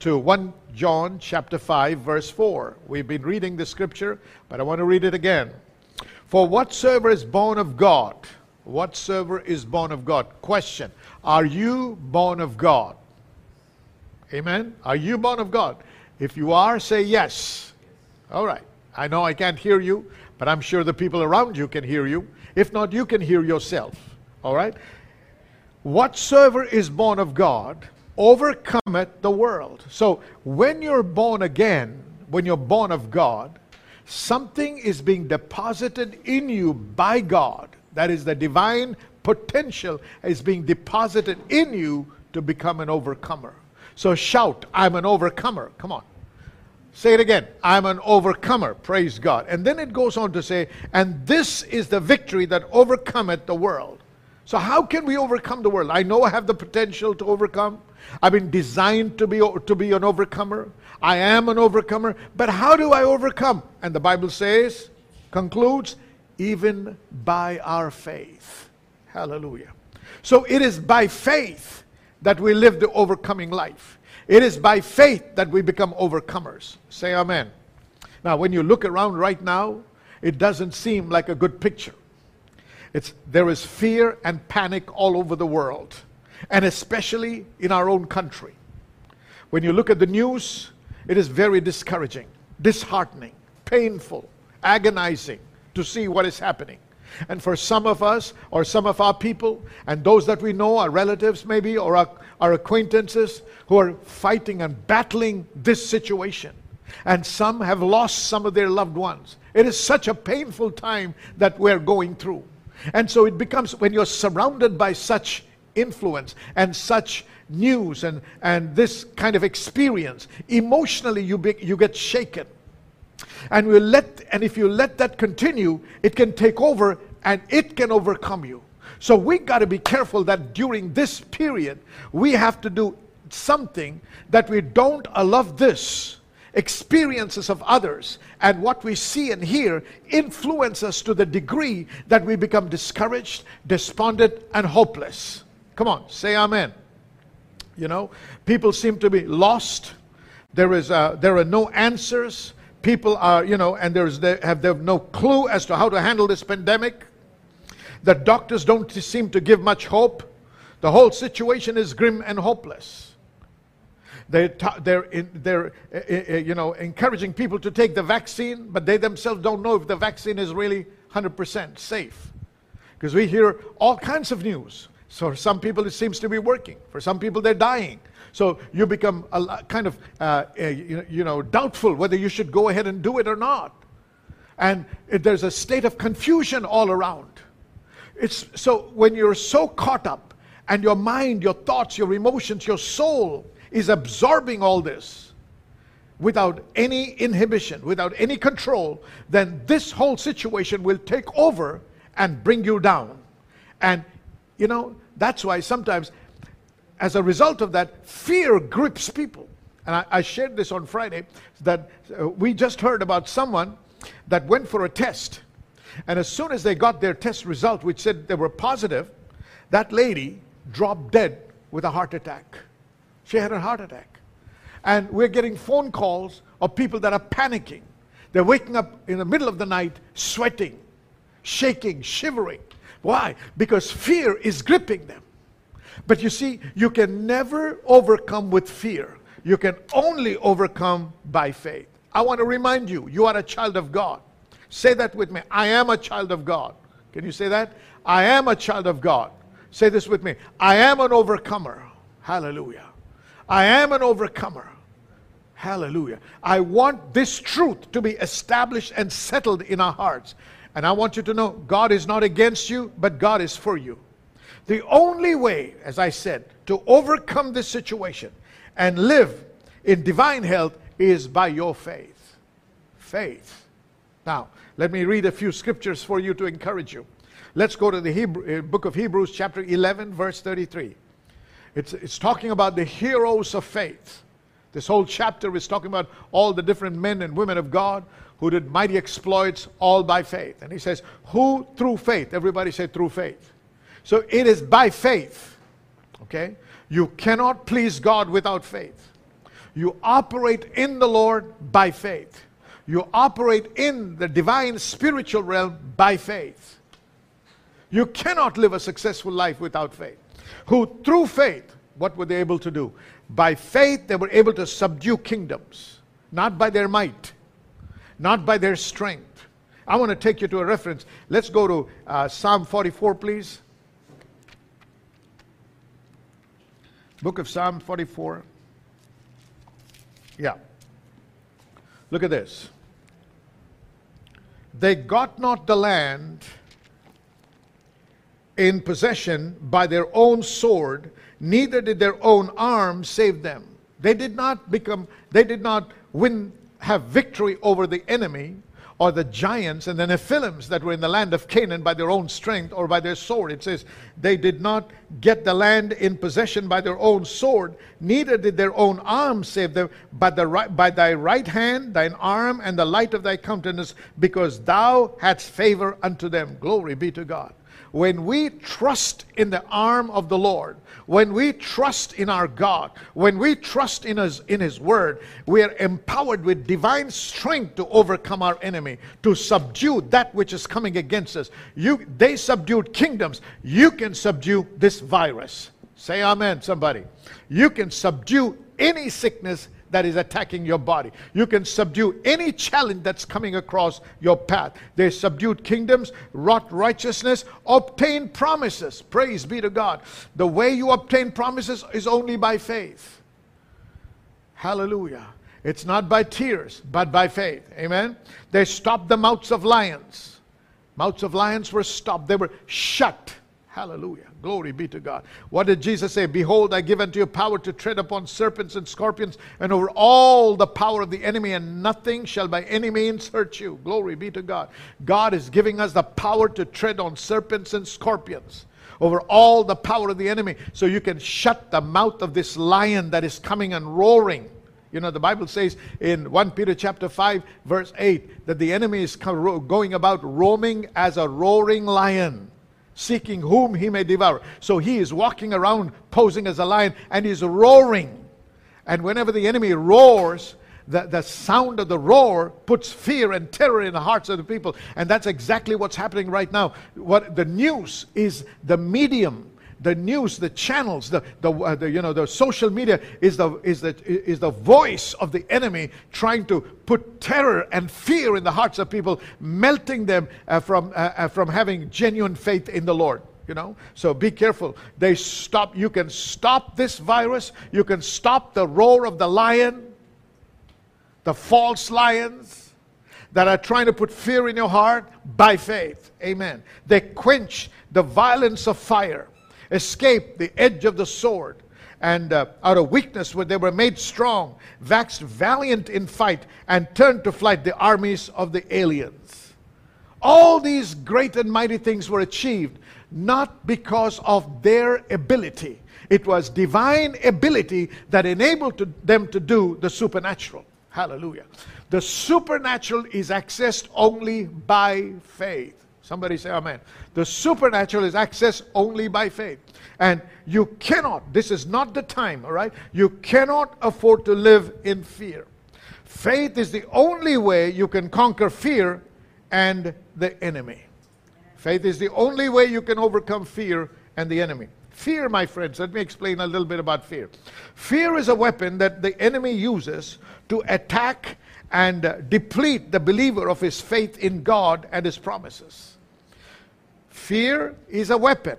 to 1 John chapter 5 verse 4. We've been reading the scripture, but I want to read it again. For whatsoever is born of God, whatsoever is born of God. Question, are you born of God? Amen. Are you born of God? If you are, say yes. All right. I know I can't hear you, but I'm sure the people around you can hear you. If not, you can hear yourself. All right? Whatsoever is born of God overcometh the world. So when you're born again, when you're born of God, something is being deposited in you by God. That is, the divine potential is being deposited in you to become an overcomer. So shout, I'm an overcomer. Come on. Say it again. I'm an overcomer. Praise God. And then it goes on to say, and this is the victory that overcometh the world. So, how can we overcome the world? I know I have the potential to overcome. I've been designed to be, to be an overcomer. I am an overcomer. But how do I overcome? And the Bible says, concludes, even by our faith. Hallelujah. So, it is by faith that we live the overcoming life. It is by faith that we become overcomers. Say amen. Now, when you look around right now, it doesn't seem like a good picture. It's, there is fear and panic all over the world, and especially in our own country. When you look at the news, it is very discouraging, disheartening, painful, agonizing to see what is happening. And for some of us, or some of our people, and those that we know, our relatives maybe, or our, our acquaintances, who are fighting and battling this situation. And some have lost some of their loved ones. It is such a painful time that we're going through. And so it becomes, when you're surrounded by such influence and such news and, and this kind of experience, emotionally you, be, you get shaken. And, we let, and if you let that continue, it can take over and it can overcome you. So we got to be careful that during this period, we have to do something that we don't allow this experiences of others and what we see and hear influence us to the degree that we become discouraged, despondent, and hopeless. Come on, say amen. You know, people seem to be lost. There is uh, there are no answers. People are, you know, and there's they have, they have no clue as to how to handle this pandemic. The doctors don't seem to give much hope. The whole situation is grim and hopeless. They're, they're, in, they're uh, uh, you know, encouraging people to take the vaccine, but they themselves don't know if the vaccine is really 100% safe. Because we hear all kinds of news. So for some people, it seems to be working. For some people, they're dying. So you become a, kind of, uh, uh, you know, doubtful whether you should go ahead and do it or not. And it, there's a state of confusion all around. It's so when you're so caught up, and your mind, your thoughts, your emotions, your soul is absorbing all this without any inhibition, without any control, then this whole situation will take over and bring you down. And, you know, that's why sometimes, as a result of that, fear grips people. And I, I shared this on Friday that uh, we just heard about someone that went for a test. And as soon as they got their test result, which said they were positive, that lady dropped dead with a heart attack. She had a heart attack. And we're getting phone calls of people that are panicking. They're waking up in the middle of the night, sweating, shaking, shivering. Why? Because fear is gripping them. But you see, you can never overcome with fear. You can only overcome by faith. I want to remind you, you are a child of God. Say that with me. I am a child of God. Can you say that? I am a child of God. Say this with me. I am an overcomer. Hallelujah. I am an overcomer. Hallelujah. I want this truth to be established and settled in our hearts. And I want you to know God is not against you, but God is for you. The only way, as I said, to overcome this situation and live in divine health is by your faith. Faith. Now, let me read a few scriptures for you to encourage you. Let's go to the Hebrew, uh, book of Hebrews, chapter 11, verse 33. It's, it's talking about the heroes of faith. This whole chapter is talking about all the different men and women of God who did mighty exploits all by faith. And he says, Who through faith? Everybody say through faith. So it is by faith. Okay? You cannot please God without faith. You operate in the Lord by faith. You operate in the divine spiritual realm by faith. You cannot live a successful life without faith. Who, through faith, what were they able to do? By faith, they were able to subdue kingdoms, not by their might, not by their strength. I want to take you to a reference. Let's go to uh, Psalm 44, please. Book of Psalm 44. Yeah. Look at this. They got not the land in possession by their own sword, neither did their own arm save them. They did not become, they did not win, have victory over the enemy or the giants and the Nephilims that were in the land of Canaan by their own strength or by their sword. It says, they did not get the land in possession by their own sword, neither did their own arm save them, but the right, by thy right hand, thine arm, and the light of thy countenance, because thou hadst favor unto them. Glory be to God. When we trust in the arm of the Lord, when we trust in our God, when we trust in his, in his word, we are empowered with divine strength to overcome our enemy, to subdue that which is coming against us. You, they subdued kingdoms. You can subdue this virus. Say amen, somebody. You can subdue any sickness that is attacking your body. You can subdue any challenge that's coming across your path. They subdued kingdoms, wrought righteousness, obtained promises. Praise be to God. The way you obtain promises is only by faith. Hallelujah. It's not by tears, but by faith. Amen. They stopped the mouths of lions. Mouths of lions were stopped, they were shut. Hallelujah. Glory be to God. What did Jesus say? Behold, I give unto you power to tread upon serpents and scorpions and over all the power of the enemy, and nothing shall by any means hurt you. Glory be to God. God is giving us the power to tread on serpents and scorpions over all the power of the enemy so you can shut the mouth of this lion that is coming and roaring. You know, the Bible says in 1 Peter chapter 5, verse 8, that the enemy is going about roaming as a roaring lion seeking whom he may devour. So he is walking around posing as a lion and he's roaring. And whenever the enemy roars, the, the sound of the roar puts fear and terror in the hearts of the people. And that's exactly what's happening right now. What the news is the medium the news, the channels, the, the, uh, the, you know, the social media is the, is, the, is the voice of the enemy trying to put terror and fear in the hearts of people, melting them uh, from, uh, uh from having genuine faith in the Lord. You know, so be careful. They stop. You can stop this virus. You can stop the roar of the lion, the false lions that are trying to put fear in your heart by faith. Amen. They quench the violence of fire escaped the edge of the sword, and uh, out of weakness where they were made strong, waxed valiant in fight, and turned to flight the armies of the aliens. All these great and mighty things were achieved not because of their ability. It was divine ability that enabled to, them to do the supernatural. Hallelujah. The supernatural is accessed only by faith. Somebody say amen. The supernatural is accessed only by faith. And you cannot, this is not the time, all right? You cannot afford to live in fear. Faith is the only way you can conquer fear and the enemy. Faith is the only way you can overcome fear and the enemy. Fear, my friends, let me explain a little bit about fear. Fear is a weapon that the enemy uses to attack and deplete the believer of his faith in God and his promises. Fear is a weapon.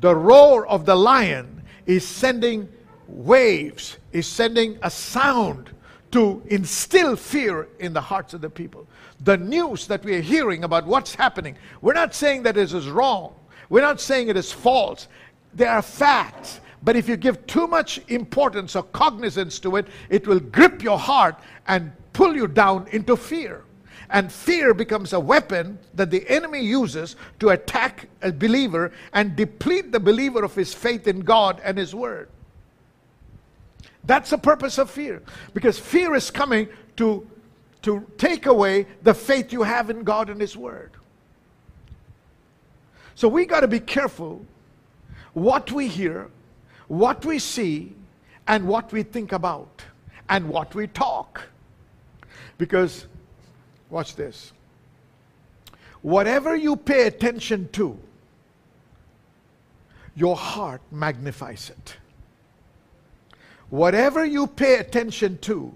The roar of the lion is sending waves, is sending a sound to instill fear in the hearts of the people. The news that we are hearing about what's happening, we're not saying that it is wrong. We're not saying it is false. There are facts. But if you give too much importance or cognizance to it, it will grip your heart and pull you down into fear. And fear becomes a weapon that the enemy uses to attack a believer and deplete the believer of his faith in God and his word. That's the purpose of fear. Because fear is coming to, to take away the faith you have in God and his word. So we got to be careful what we hear, what we see, and what we think about and what we talk. Because, watch this. Whatever you pay attention to, your heart magnifies it. Whatever you pay attention to,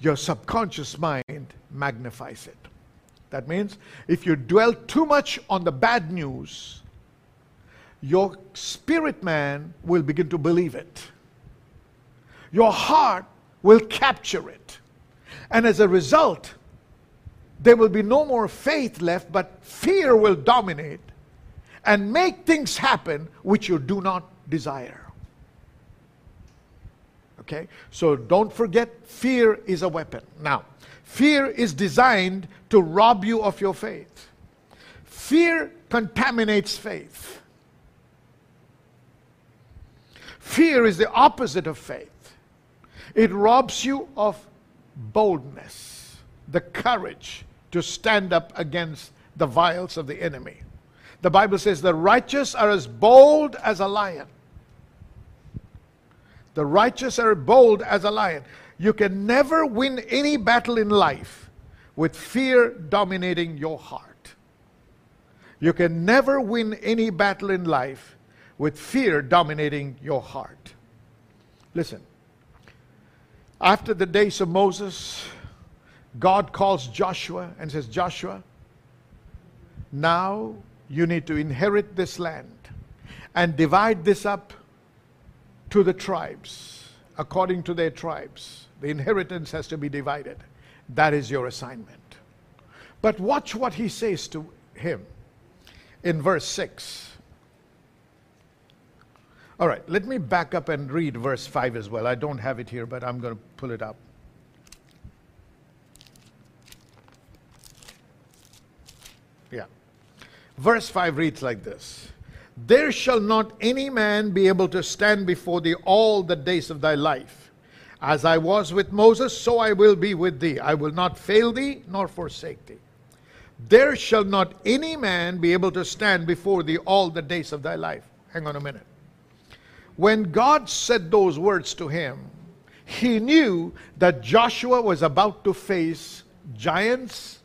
your subconscious mind magnifies it. That means if you dwell too much on the bad news, your spirit man will begin to believe it. Your heart will capture it. And as a result, there will be no more faith left, but fear will dominate and make things happen which you do not desire. Okay? So don't forget, fear is a weapon. Now, fear is designed to rob you of your faith. Fear contaminates faith. Fear is the opposite of faith. It robs you of boldness, the courage to stand up against the vials of the enemy. The Bible says the righteous are as bold as a lion. The righteous are bold as a lion. You can never win any battle in life with fear dominating your heart. You can never win any battle in life with fear dominating your heart. Listen, after the days of Moses, God calls Joshua and says, Joshua, now you need to inherit this land and divide this up to the tribes according to their tribes. The inheritance has to be divided. That is your assignment. But watch what he says to him in verse 6. All right, let me back up and read verse 5 as well. I don't have it here, but I'm going to pull it up. Yeah. Verse 5 reads like this There shall not any man be able to stand before thee all the days of thy life. As I was with Moses, so I will be with thee. I will not fail thee nor forsake thee. There shall not any man be able to stand before thee all the days of thy life. Hang on a minute. When God said those words to him, he knew that Joshua was about to face giants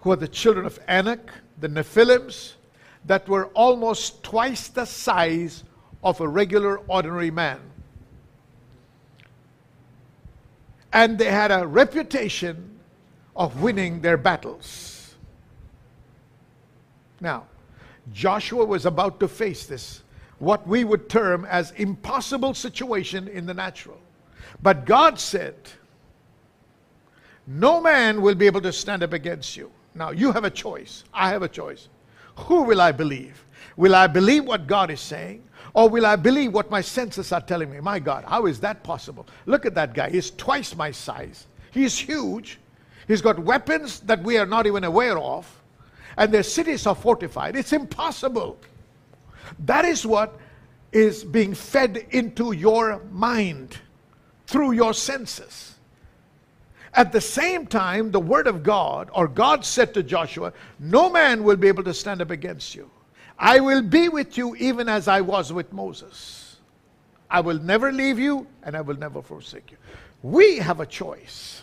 who are the children of Anak, the Nephilims, that were almost twice the size of a regular, ordinary man. And they had a reputation of winning their battles. Now, Joshua was about to face this, what we would term as impossible situation in the natural. But God said, No man will be able to stand up against you. Now, you have a choice. I have a choice. Who will I believe? Will I believe what God is saying? Or will I believe what my senses are telling me? My God, how is that possible? Look at that guy. He's twice my size. He's huge. He's got weapons that we are not even aware of. And their cities are fortified. It's impossible. That is what is being fed into your mind through your senses. At the same time, the word of God, or God said to Joshua, No man will be able to stand up against you. I will be with you even as I was with Moses. I will never leave you and I will never forsake you. We have a choice.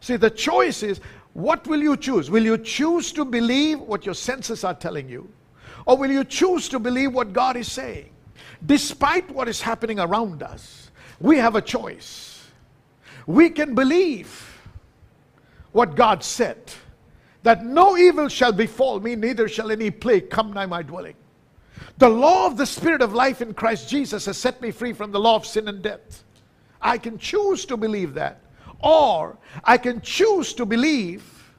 See, the choice is what will you choose? Will you choose to believe what your senses are telling you? Or will you choose to believe what God is saying? Despite what is happening around us, we have a choice we can believe what God said that no evil shall befall me, neither shall any plague come nigh my dwelling. The law of the Spirit of life in Christ Jesus has set me free from the law of sin and death. I can choose to believe that. Or I can choose to believe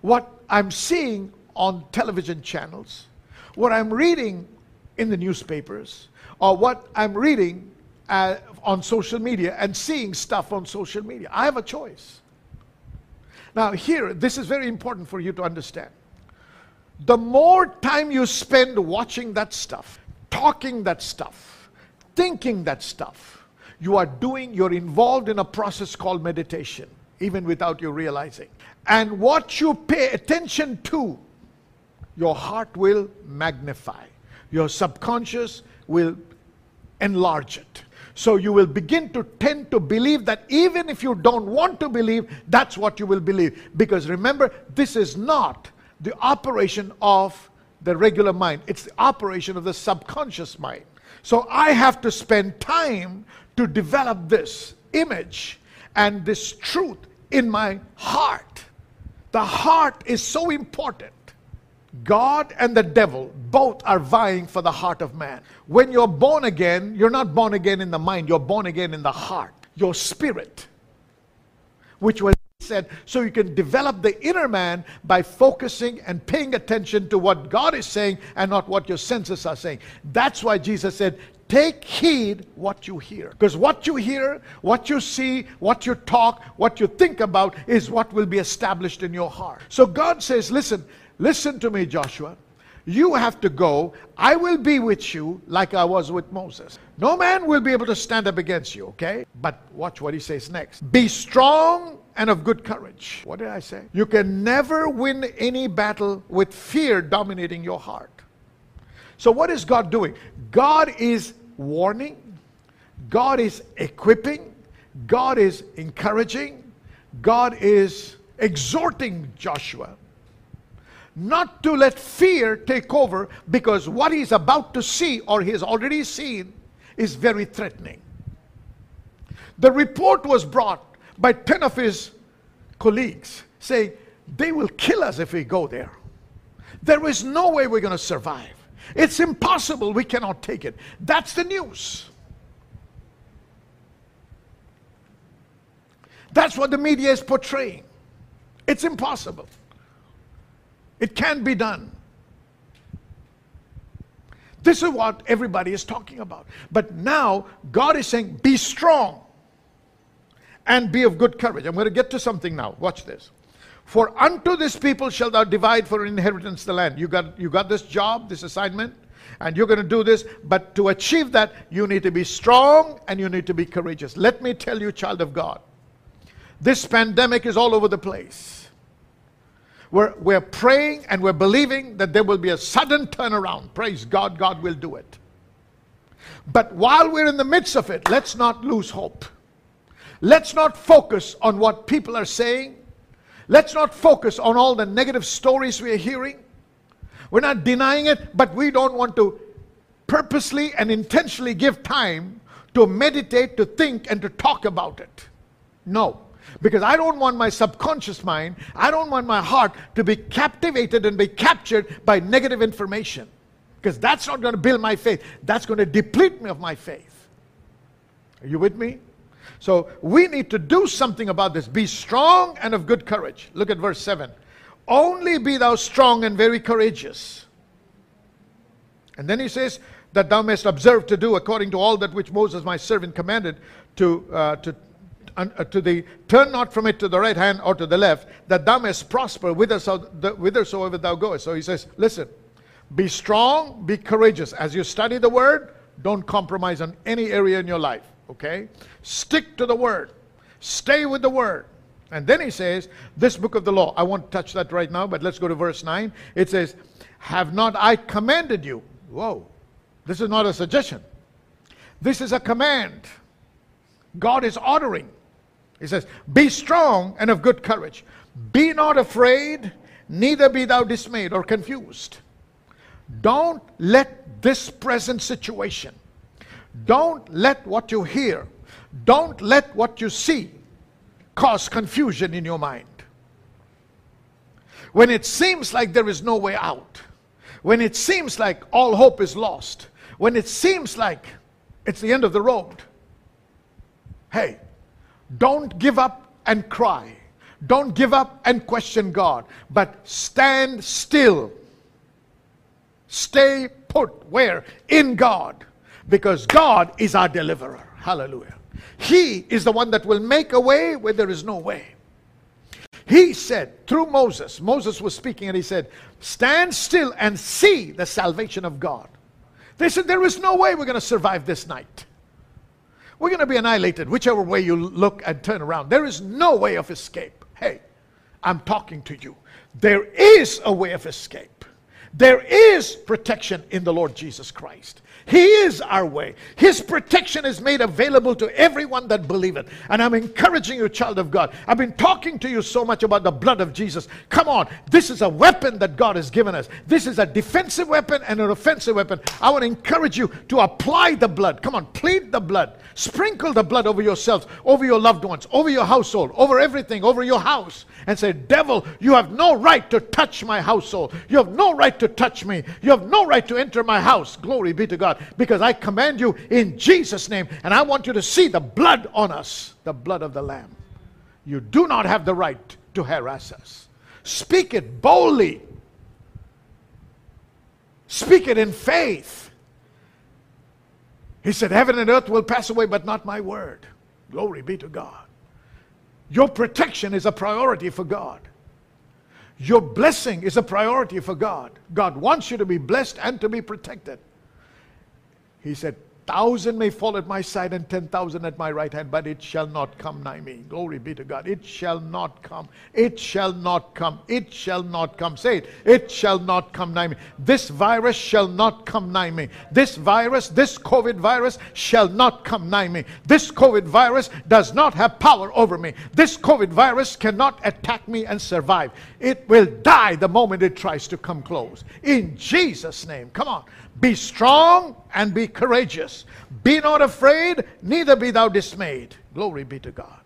what I'm seeing on television channels, what I'm reading in the newspapers, or what I'm reading uh, on social media and seeing stuff on social media. I have a choice. Now, here, this is very important for you to understand. The more time you spend watching that stuff, talking that stuff, thinking that stuff, you are doing, you're involved in a process called meditation, even without you realizing. And what you pay attention to, your heart will magnify. Your subconscious will enlarge it. So you will begin to tend to believe that even if you don't want to believe, that's what you will believe. Because remember, this is not the operation of the regular mind, it's the operation of the subconscious mind. So I have to spend time to develop this image and this truth in my heart. The heart is so important. God and the devil both are vying for the heart of man. When you're born again, you're not born again in the mind, you're born again in the heart, your spirit, which was said, so you can develop the inner man by focusing and paying attention to what God is saying and not what your senses are saying. That's why Jesus said, Take heed what you hear. Because what you hear, what you see, what you talk, what you think about is what will be established in your heart. So God says, Listen, listen to me, Joshua. You have to go. I will be with you like I was with Moses. No man will be able to stand up against you, okay? But watch what he says next. Be strong and of good courage. What did I say? You can never win any battle with fear dominating your heart. So, what is God doing? God is warning, God is equipping, God is encouraging, God is exhorting Joshua not to let fear take over because what he's about to see or he's already seen is very threatening. The report was brought by 10 of his colleagues saying, They will kill us if we go there. There is no way we're going to survive. It's impossible. We cannot take it. That's the news. That's what the media is portraying. It's impossible. It can be done. This is what everybody is talking about. But now God is saying, be strong and be of good courage. I'm going to get to something now. Watch this. For unto this people shall thou divide for inheritance the land. You got, you got this job, this assignment, and you're going to do this. But to achieve that, you need to be strong and you need to be courageous. Let me tell you, child of God, this pandemic is all over the place. We're, we're praying and we're believing that there will be a sudden turnaround. Praise God, God will do it. But while we're in the midst of it, let's not lose hope. Let's not focus on what people are saying. Let's not focus on all the negative stories we're hearing. We're not denying it, but we don't want to purposely and intentionally give time to meditate, to think, and to talk about it. No. Because I don't want my subconscious mind, I don't want my heart to be captivated and be captured by negative information. Because that's not going to build my faith. That's going to deplete me of my faith. Are you with me? So we need to do something about this. Be strong and of good courage. Look at verse 7. Only be thou strong and very courageous. And then he says, that thou mayest observe to do according to all that which Moses my servant commanded to, uh, to, Uh, to the turn not from it to the right hand or to the left, that thou mayest prosper whithersoever thou goest. So he says, listen, be strong, be courageous. As you study the word, don't compromise on any area in your life. Okay? Stick to the word. Stay with the word. And then he says, This book of the law. I won't touch that right now, but let's go to verse 9. It says, Have not I commanded you? Whoa. This is not a suggestion. This is a command. God is ordering. He says, Be strong and of good courage. Be not afraid, neither be thou dismayed or confused. Don't let this present situation, don't let what you hear, don't let what you see cause confusion in your mind. When it seems like there is no way out, when it seems like all hope is lost, when it seems like it's the end of the road, hey, don't give up and cry. Don't give up and question God, but stand still. Stay put where? In God. Because God is our deliverer. Hallelujah. He is the one that will make a way where there is no way. He said through Moses, Moses was speaking and he said, Stand still and see the salvation of God. They said, There is no way we're going to survive this night. We're going to be annihilated, whichever way you look and turn around. There is no way of escape. Hey, I'm talking to you. There is a way of escape. There is protection in the Lord Jesus Christ. He is our way. His protection is made available to everyone that believeth. And I'm encouraging you, child of God. I've been talking to you so much about the blood of Jesus. Come on. This is a weapon that God has given us. This is a defensive weapon and an offensive weapon. I want to encourage you to apply the blood. Come on, plead the blood. Sprinkle the blood over yourselves, over your loved ones, over your household, over everything, over your house. And say, Devil, you have no right to touch my household. You have no right to touch me. You have no right to enter my house. Glory be to God because I command you in Jesus' name. And I want you to see the blood on us, the blood of the Lamb. You do not have the right to harass us. Speak it boldly, speak it in faith. He said, Heaven and earth will pass away, but not my word. Glory be to God. Your protection is a priority for God. Your blessing is a priority for God. God wants you to be blessed and to be protected. He said, Thousand may fall at my side and ten thousand at my right hand, but it shall not come nigh me. Glory be to God. It shall not come. It shall not come. It shall not come. Say it. It shall not come nigh me. This virus shall not come nigh me. This virus, this COVID virus shall not come nigh me. This COVID virus does not have power over me. This COVID virus cannot attack me and survive. It will die the moment it tries to come close. In Jesus' name. Come on. Be strong and be courageous. Be not afraid, neither be thou dismayed. Glory be to God.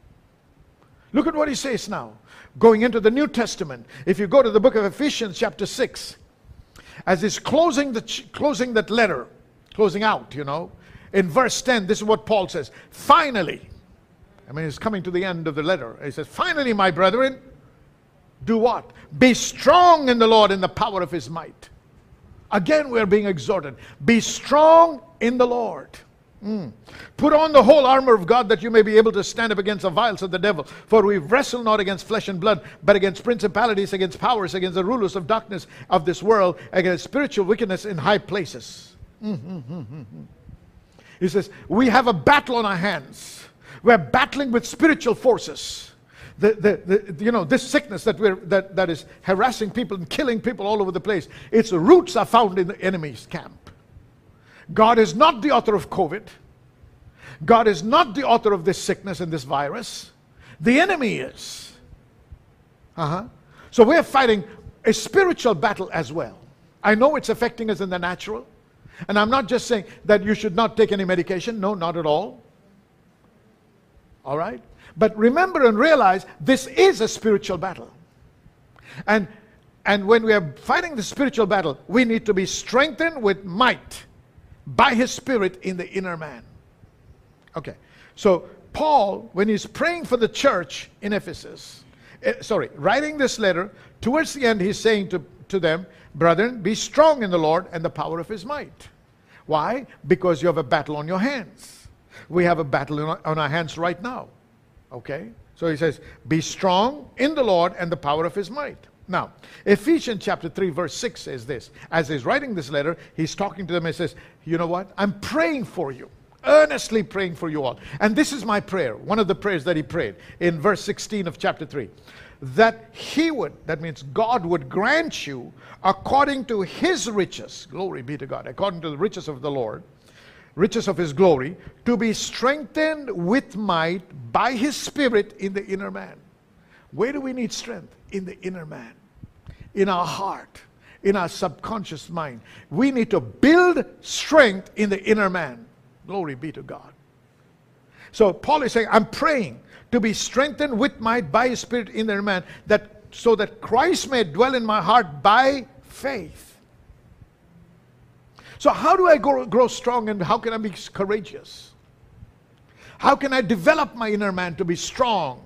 Look at what he says now. Going into the New Testament, if you go to the book of Ephesians, chapter 6, as he's closing, the, closing that letter, closing out, you know, in verse 10, this is what Paul says. Finally, I mean, he's coming to the end of the letter. He says, Finally, my brethren, do what? Be strong in the Lord in the power of his might. Again, we are being exhorted be strong in the Lord. Mm. Put on the whole armor of God that you may be able to stand up against the vials of the devil. For we wrestle not against flesh and blood, but against principalities, against powers, against the rulers of darkness of this world, against spiritual wickedness in high places. Mm-hmm. He says, We have a battle on our hands. We're battling with spiritual forces the, the, the, you know, this sickness that, we're, that, that is harassing people and killing people all over the place, its roots are found in the enemy's camp. God is not the author of COVID. God is not the author of this sickness and this virus. The enemy is. Uh-huh. So we're fighting a spiritual battle as well. I know it's affecting us in the natural. And I'm not just saying that you should not take any medication. No, not at all. All right? But remember and realize this is a spiritual battle. And, and when we are fighting the spiritual battle, we need to be strengthened with might by his spirit in the inner man. Okay. So Paul, when he's praying for the church in Ephesus, uh, sorry, writing this letter, towards the end, he's saying to, to them, Brethren, be strong in the Lord and the power of his might. Why? Because you have a battle on your hands. We have a battle on our hands right now. Okay? So he says, Be strong in the Lord and the power of his might. Now, Ephesians chapter 3, verse 6 says this. As he's writing this letter, he's talking to them and says, You know what? I'm praying for you, earnestly praying for you all. And this is my prayer, one of the prayers that he prayed in verse 16 of chapter 3. That he would, that means God would grant you according to his riches, glory be to God, according to the riches of the Lord, riches of his glory, to be strengthened with might by his spirit in the inner man. Where do we need strength? In the inner man, in our heart, in our subconscious mind. We need to build strength in the inner man. Glory be to God. So Paul is saying, I'm praying to be strengthened with might by his spirit in the inner man, that so that Christ may dwell in my heart by faith. So, how do I grow, grow strong and how can I be courageous? How can I develop my inner man to be strong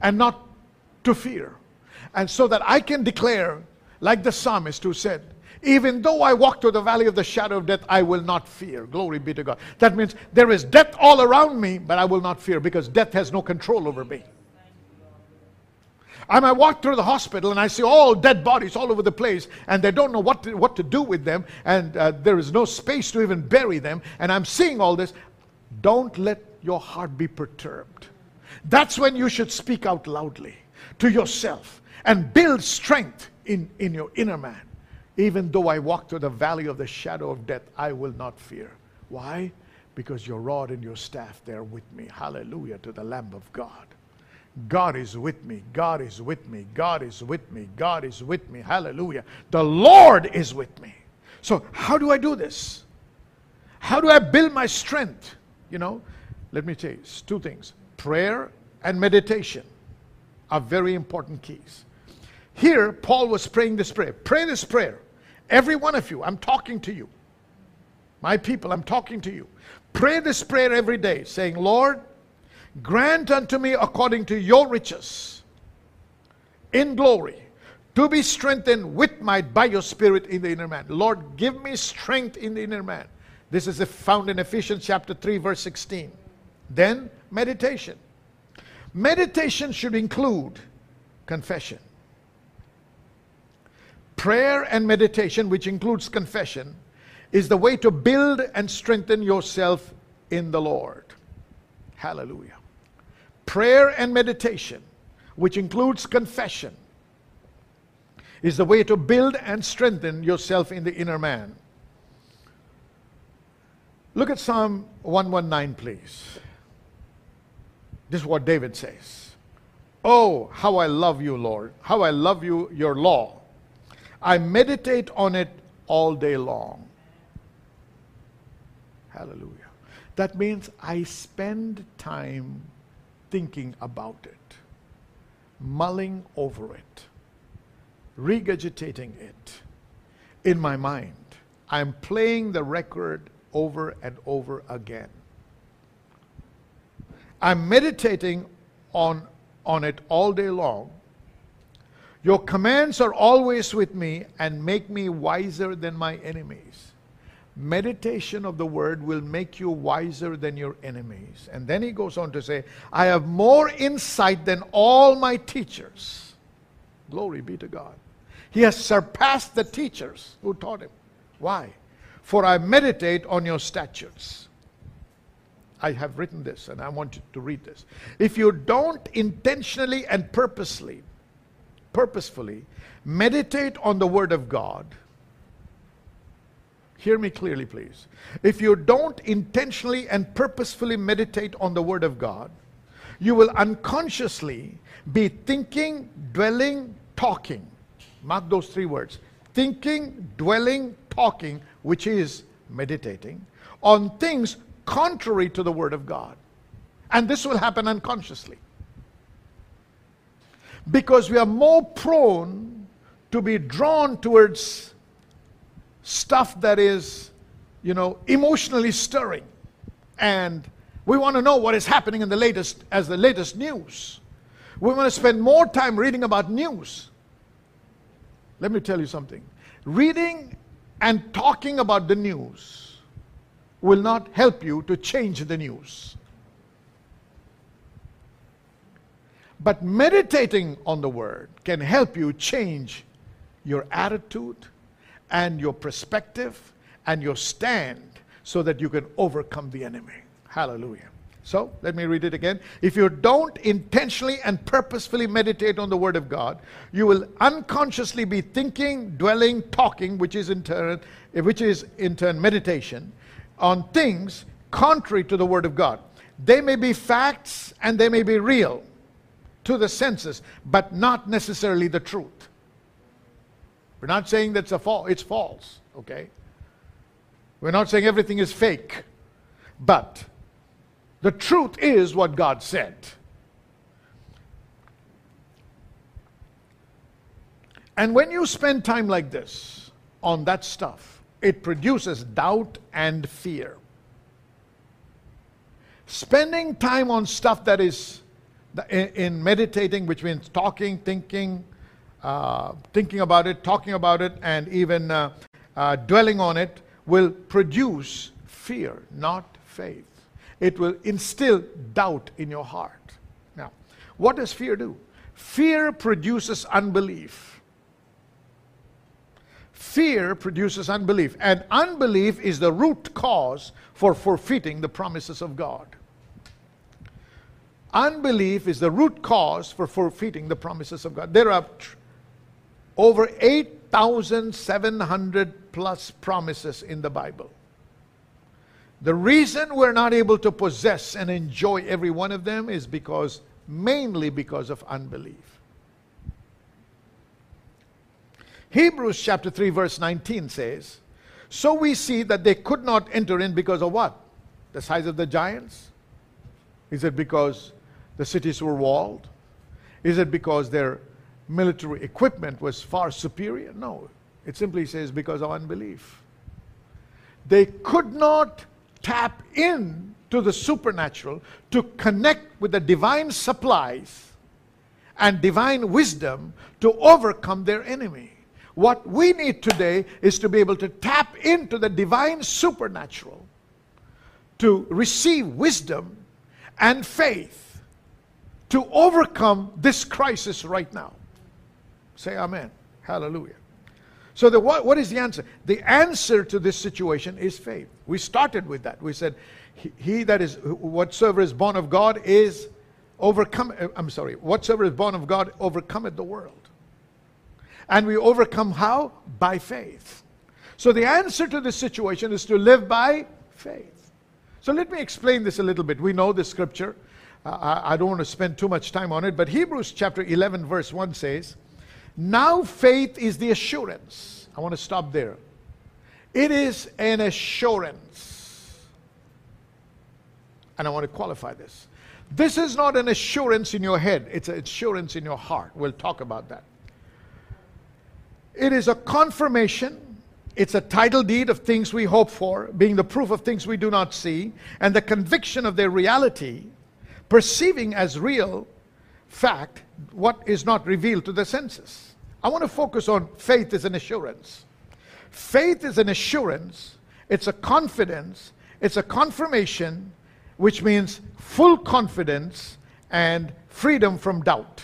and not to fear? And so that I can declare, like the psalmist who said, even though I walk through the valley of the shadow of death, I will not fear. Glory be to God. That means there is death all around me, but I will not fear because death has no control over me. I might walk through the hospital and I see all dead bodies all over the place, and they don't know what to, what to do with them, and uh, there is no space to even bury them. And I'm seeing all this. Don't let your heart be perturbed. That's when you should speak out loudly to yourself and build strength in, in your inner man. Even though I walk through the valley of the shadow of death, I will not fear. Why? Because your rod and your staff, they're with me. Hallelujah to the Lamb of God. God is with me. God is with me. God is with me. God is with me. Hallelujah. The Lord is with me. So, how do I do this? How do I build my strength? You know, let me tell you two things prayer and meditation are very important keys. Here, Paul was praying this prayer. Pray this prayer. Every one of you, I'm talking to you. My people, I'm talking to you. Pray this prayer every day, saying, Lord, grant unto me according to your riches in glory to be strengthened with might by your spirit in the inner man. Lord, give me strength in the inner man. This is found in Ephesians chapter 3, verse 16. Then, meditation. Meditation should include confession. Prayer and meditation, which includes confession, is the way to build and strengthen yourself in the Lord. Hallelujah. Prayer and meditation, which includes confession, is the way to build and strengthen yourself in the inner man. Look at Psalm 119, please. This is what David says. Oh, how I love you, Lord. How I love you, your law. I meditate on it all day long. Hallelujah. That means I spend time thinking about it, mulling over it, regurgitating it in my mind. I'm playing the record over and over again. I'm meditating on, on it all day long. Your commands are always with me and make me wiser than my enemies. Meditation of the word will make you wiser than your enemies. And then he goes on to say, I have more insight than all my teachers. Glory be to God. He has surpassed the teachers who taught him. Why? For I meditate on your statutes. I have written this and I want you to read this. If you don't intentionally and purposely, purposefully meditate on the Word of God, hear me clearly, please. If you don't intentionally and purposefully meditate on the Word of God, you will unconsciously be thinking, dwelling, talking. Mark those three words thinking, dwelling, talking, which is meditating, on things contrary to the Word of God. And this will happen unconsciously. Because we are more prone to be drawn towards stuff that is, you know, emotionally stirring. And we want to know what is happening in the latest as the latest news. We want to spend more time reading about news. Let me tell you something. Reading and talking about the news will not help you to change the news. But meditating on the Word can help you change your attitude and your perspective and your stand so that you can overcome the enemy. Hallelujah. So, let me read it again. If you don't intentionally and purposefully meditate on the Word of God, you will unconsciously be thinking, dwelling, talking, which is in turn, eh, which is in turn meditation, on things contrary to the Word of God. They may be facts and they may be real to the senses, but not necessarily the truth. We're not saying that's a fa- it's false, okay? We're not saying everything is fake, but the truth is what God said. And when you spend time like this on that stuff, it produces doubt and fear. Spending time on stuff that is in meditating, which means talking, thinking, uh, thinking about it, talking about it, and even uh, uh, dwelling on it, will produce fear, not faith it will instill doubt in your heart. Now, what does fear do? Fear produces unbelief. Fear produces unbelief, and unbelief is the root cause for forfeiting the promises of God. Unbelief is the root cause for forfeiting the promises of God. There are over 8,700 plus promises in the Bible. The reason we're not able to possess and enjoy every one of them is because, mainly because of unbelief. Hebrews chapter 3, verse 19 says, So we see that they could not enter in because of what? The size of the giants? Is it because the cities were walled? Is it because their military equipment was far superior? No. It simply says because of unbelief. They could not tap in to the supernatural to connect with the divine supplies and divine wisdom to overcome their enemy. What we need today is to be able to tap into the divine supernatural to receive wisdom and faith to overcome this crisis right now. Say amen. Hallelujah. So, the, what, what is the answer? The answer to this situation is faith. We started with that. We said, He, that is, whatsoever is born of God is overcome. I'm sorry, whatsoever is born of God overcometh the world. And we overcome how? By faith. So the answer to this situation is to live by faith. So let me explain this a little bit. We know the scripture. Uh, I don't want to spend too much time on it, but Hebrews chapter 11, verse 1 says, Now faith is the assurance. I want to stop there. It is an assurance. And I want to qualify this. This is not an assurance in your head, it's an assurance in your heart. We'll talk about that. It is a confirmation. It's a title deed of things we hope for, being the proof of things we do not see, and the conviction of their reality, perceiving as real fact what is not revealed to the senses. I want to focus on faith as an assurance. Faith is an assurance, it's a confidence, it's a confirmation, which means full confidence and freedom from doubt.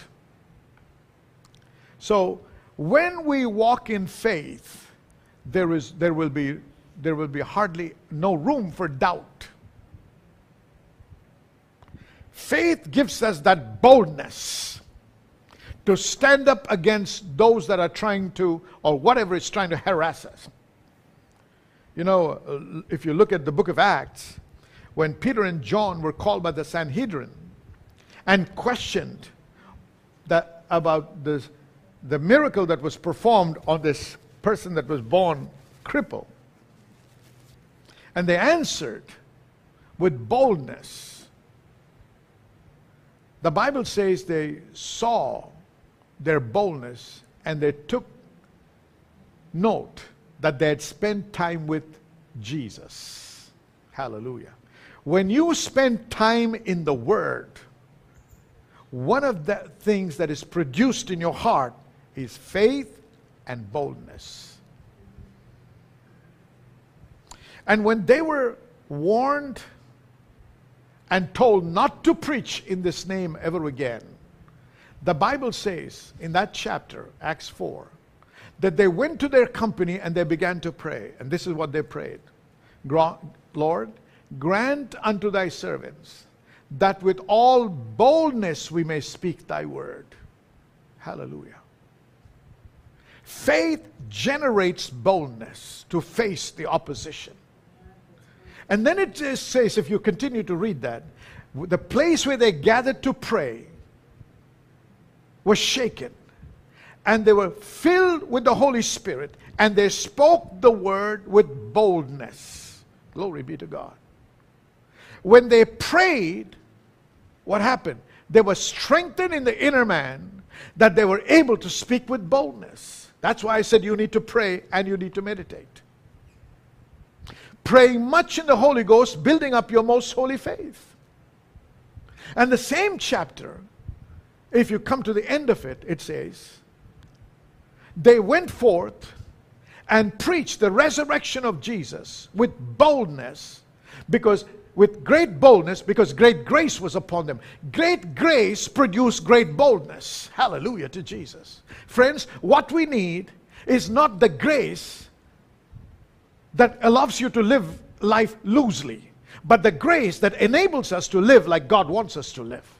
So, when we walk in faith, there, is, there, will be, there will be hardly no room for doubt. Faith gives us that boldness to stand up against those that are trying to, or whatever is trying to harass us. You know, uh, if you look at the book of Acts, when Peter and John were called by the Sanhedrin and questioned that about this the miracle that was performed on this person that was born crippled. And they answered with boldness. The Bible says they saw their boldness and they took note that they had spent time with Jesus. Hallelujah. When you spend time in the Word, one of the things that is produced in your heart is faith and boldness. And when they were warned and told not to preach in this name ever again, the Bible says in that chapter, Acts 4, that they went to their company and they began to pray. And this is what they prayed Lord, grant unto thy servants that with all boldness we may speak thy word. Hallelujah. Faith generates boldness to face the opposition. And then it says, if you continue to read that, the place where they gathered to pray was shaken. And they were filled with the Holy Spirit, and they spoke the word with boldness. Glory be to God. When they prayed, what happened? They were strengthened in the inner man that they were able to speak with boldness. That's why I said you need to pray and you need to meditate. Praying much in the Holy Ghost, building up your most holy faith. And the same chapter, if you come to the end of it, it says, They went forth and preached the resurrection of Jesus with boldness because with great boldness because great grace was upon them. Great grace produced great boldness. Hallelujah to Jesus. Friends, what we need is not the grace that allows you to live life loosely, but the grace that enables us to live like God wants us to live.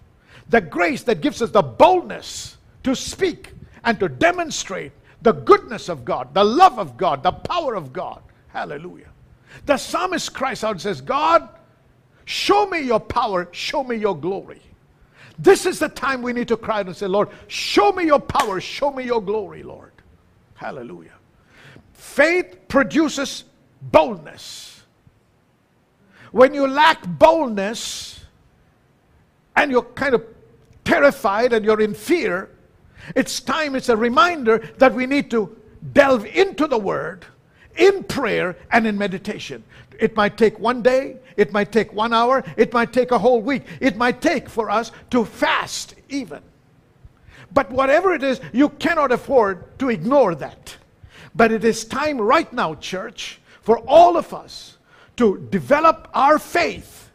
The grace that gives us the boldness to speak and to demonstrate the goodness of God, the love of God, the power of God. Hallelujah. The psalmist cries out and says, God, show me your power, show me your glory. This is the time we need to cry out and say, Lord, show me your power, show me your glory, Lord. Hallelujah. Faith produces boldness. When you lack boldness and you're kind of terrified and you're in fear, it's time, it's a reminder that we need to delve into the Word in prayer and in meditation. It might take one day, it might take one hour, it might take a whole week, it might take for us to fast even. But whatever it is, you cannot afford to ignore that. But it is time right now, church, for all of us to develop our faith,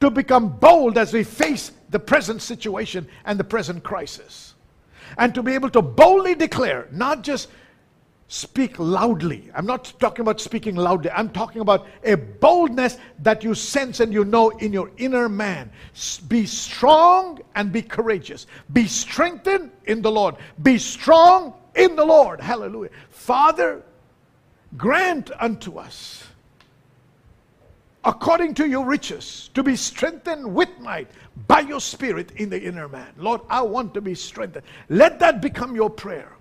to become bold as we face the present situation and the present crisis. And to be able to boldly declare, not just speak loudly. I'm not talking about speaking loudly. I'm talking about a boldness that you sense and you know in your inner man. Be strong and be courageous. Be strengthened in the Lord. Be strong in the Lord. Hallelujah. Father, grant unto us according to your riches, to be strengthened with might by your spirit in the inner man. Lord, I want to be strengthened. Let that become your prayer.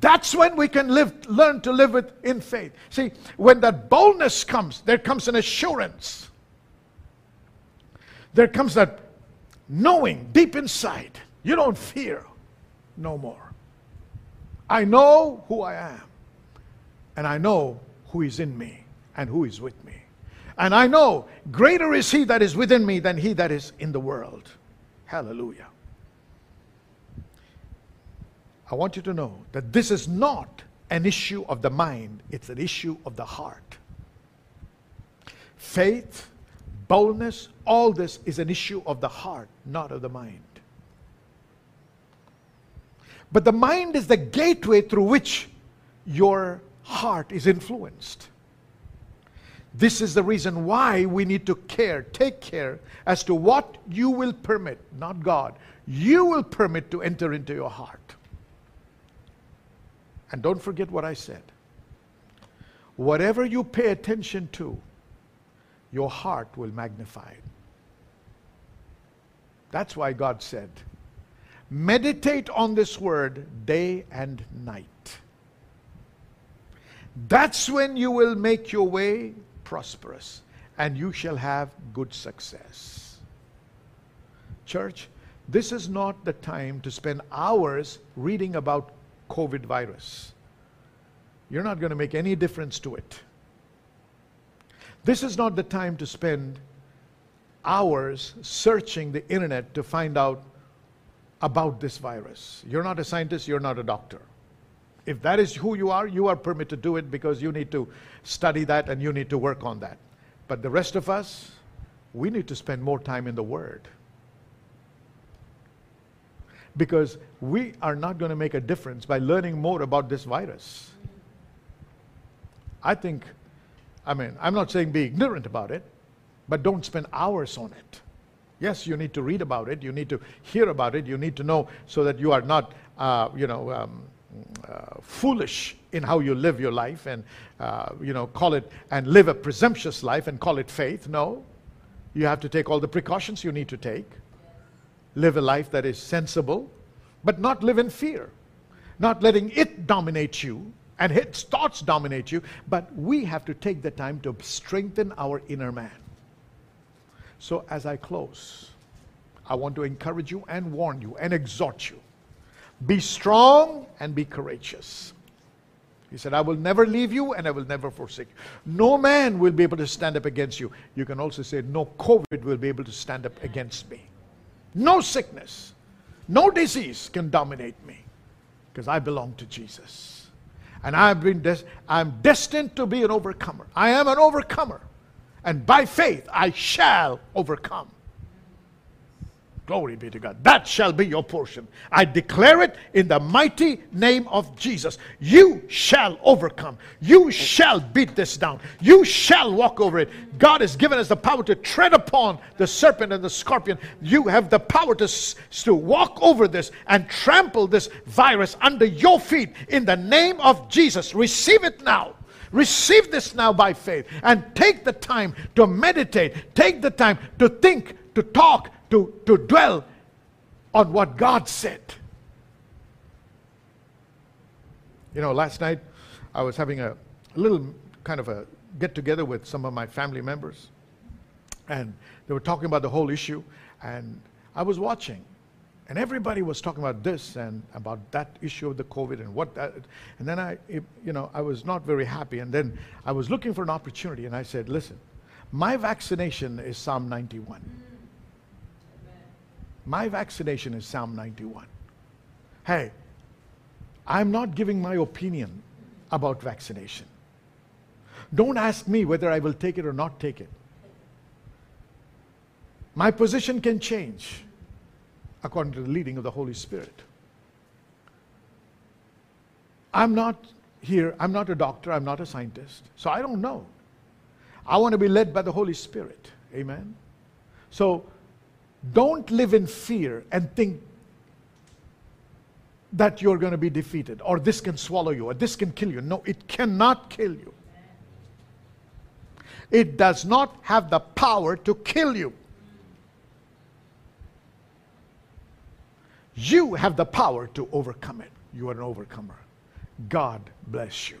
That's when we can live, learn to live it in faith. See, when that boldness comes, there comes an assurance. There comes that knowing deep inside. You don't fear no more. I know who I am, and I know who is in me and who is with me. And I know greater is he that is within me than he that is in the world. Hallelujah. I want you to know that this is not an issue of the mind, it's an issue of the heart. Faith, boldness, all this is an issue of the heart, not of the mind. But the mind is the gateway through which your heart is influenced. This is the reason why we need to care, take care as to what you will permit, not God, you will permit to enter into your heart. And don't forget what I said. Whatever you pay attention to, your heart will magnify it. That's why God said, meditate on this word day and night. That's when you will make your way prosperous, and you shall have good success. Church, this is not the time to spend hours reading about COVID virus. You're not going to make any difference to it. This is not the time to spend hours searching the internet to find out about this virus. You're not a scientist, you're not a doctor. If that is who you are, you are permitted to do it because you need to study that and you need to work on that. But the rest of us, we need to spend more time in the Word. Because we are not going to make a difference by learning more about this virus. I think, I mean, I'm not saying be ignorant about it, but don't spend hours on it. Yes, you need to read about it, you need to hear about it, you need to know so that you are not, uh, you know, um, uh, foolish in how you live your life and, uh, you know, call it and live a presumptuous life and call it faith. No. You have to take all the precautions you need to take. Live a life that is sensible, but not live in fear. Not letting it dominate you and its thoughts dominate you, but we have to take the time to strengthen our inner man. So, as I close, I want to encourage you and warn you and exhort you be strong and be courageous. He said, I will never leave you and I will never forsake you. No man will be able to stand up against you. You can also say, No COVID will be able to stand up against me. No sickness, no disease can dominate me because I belong to Jesus. And I've been des- I'm destined to be an overcomer. I am an overcomer. And by faith, I shall overcome. Glory be to God. That shall be your portion. I declare it in the mighty name of Jesus. You shall overcome. You shall beat this down. You shall walk over it. God has given us the power to tread upon the serpent and the scorpion. You have the power to, to walk over this and trample this virus under your feet in the name of Jesus. Receive it now. Receive this now by faith and take the time to meditate. Take the time to think, to talk, to, to dwell on what God said. You know, last night I was having a little kind of a get together with some of my family members, and they were talking about the whole issue, and I was watching. And everybody was talking about this and about that issue of the COVID and what that. And then I, you know, I was not very happy. And then I was looking for an opportunity, and I said, listen, my vaccination is Psalm 91. My vaccination is Psalm 91. Hey, I'm not giving my opinion about vaccination. Don't ask me whether I will take it or not take it. My position can change according to the leading of the Holy Spirit. I'm not here, I'm not a doctor, I'm not a scientist, so I don't know. I want to be led by the Holy Spirit. Amen. So don't live in fear and think that you're going to be defeated or this can swallow you or this can kill you. No, it cannot kill you. It does not have the power to kill you. You have the power to overcome it. You are an overcomer. God bless you.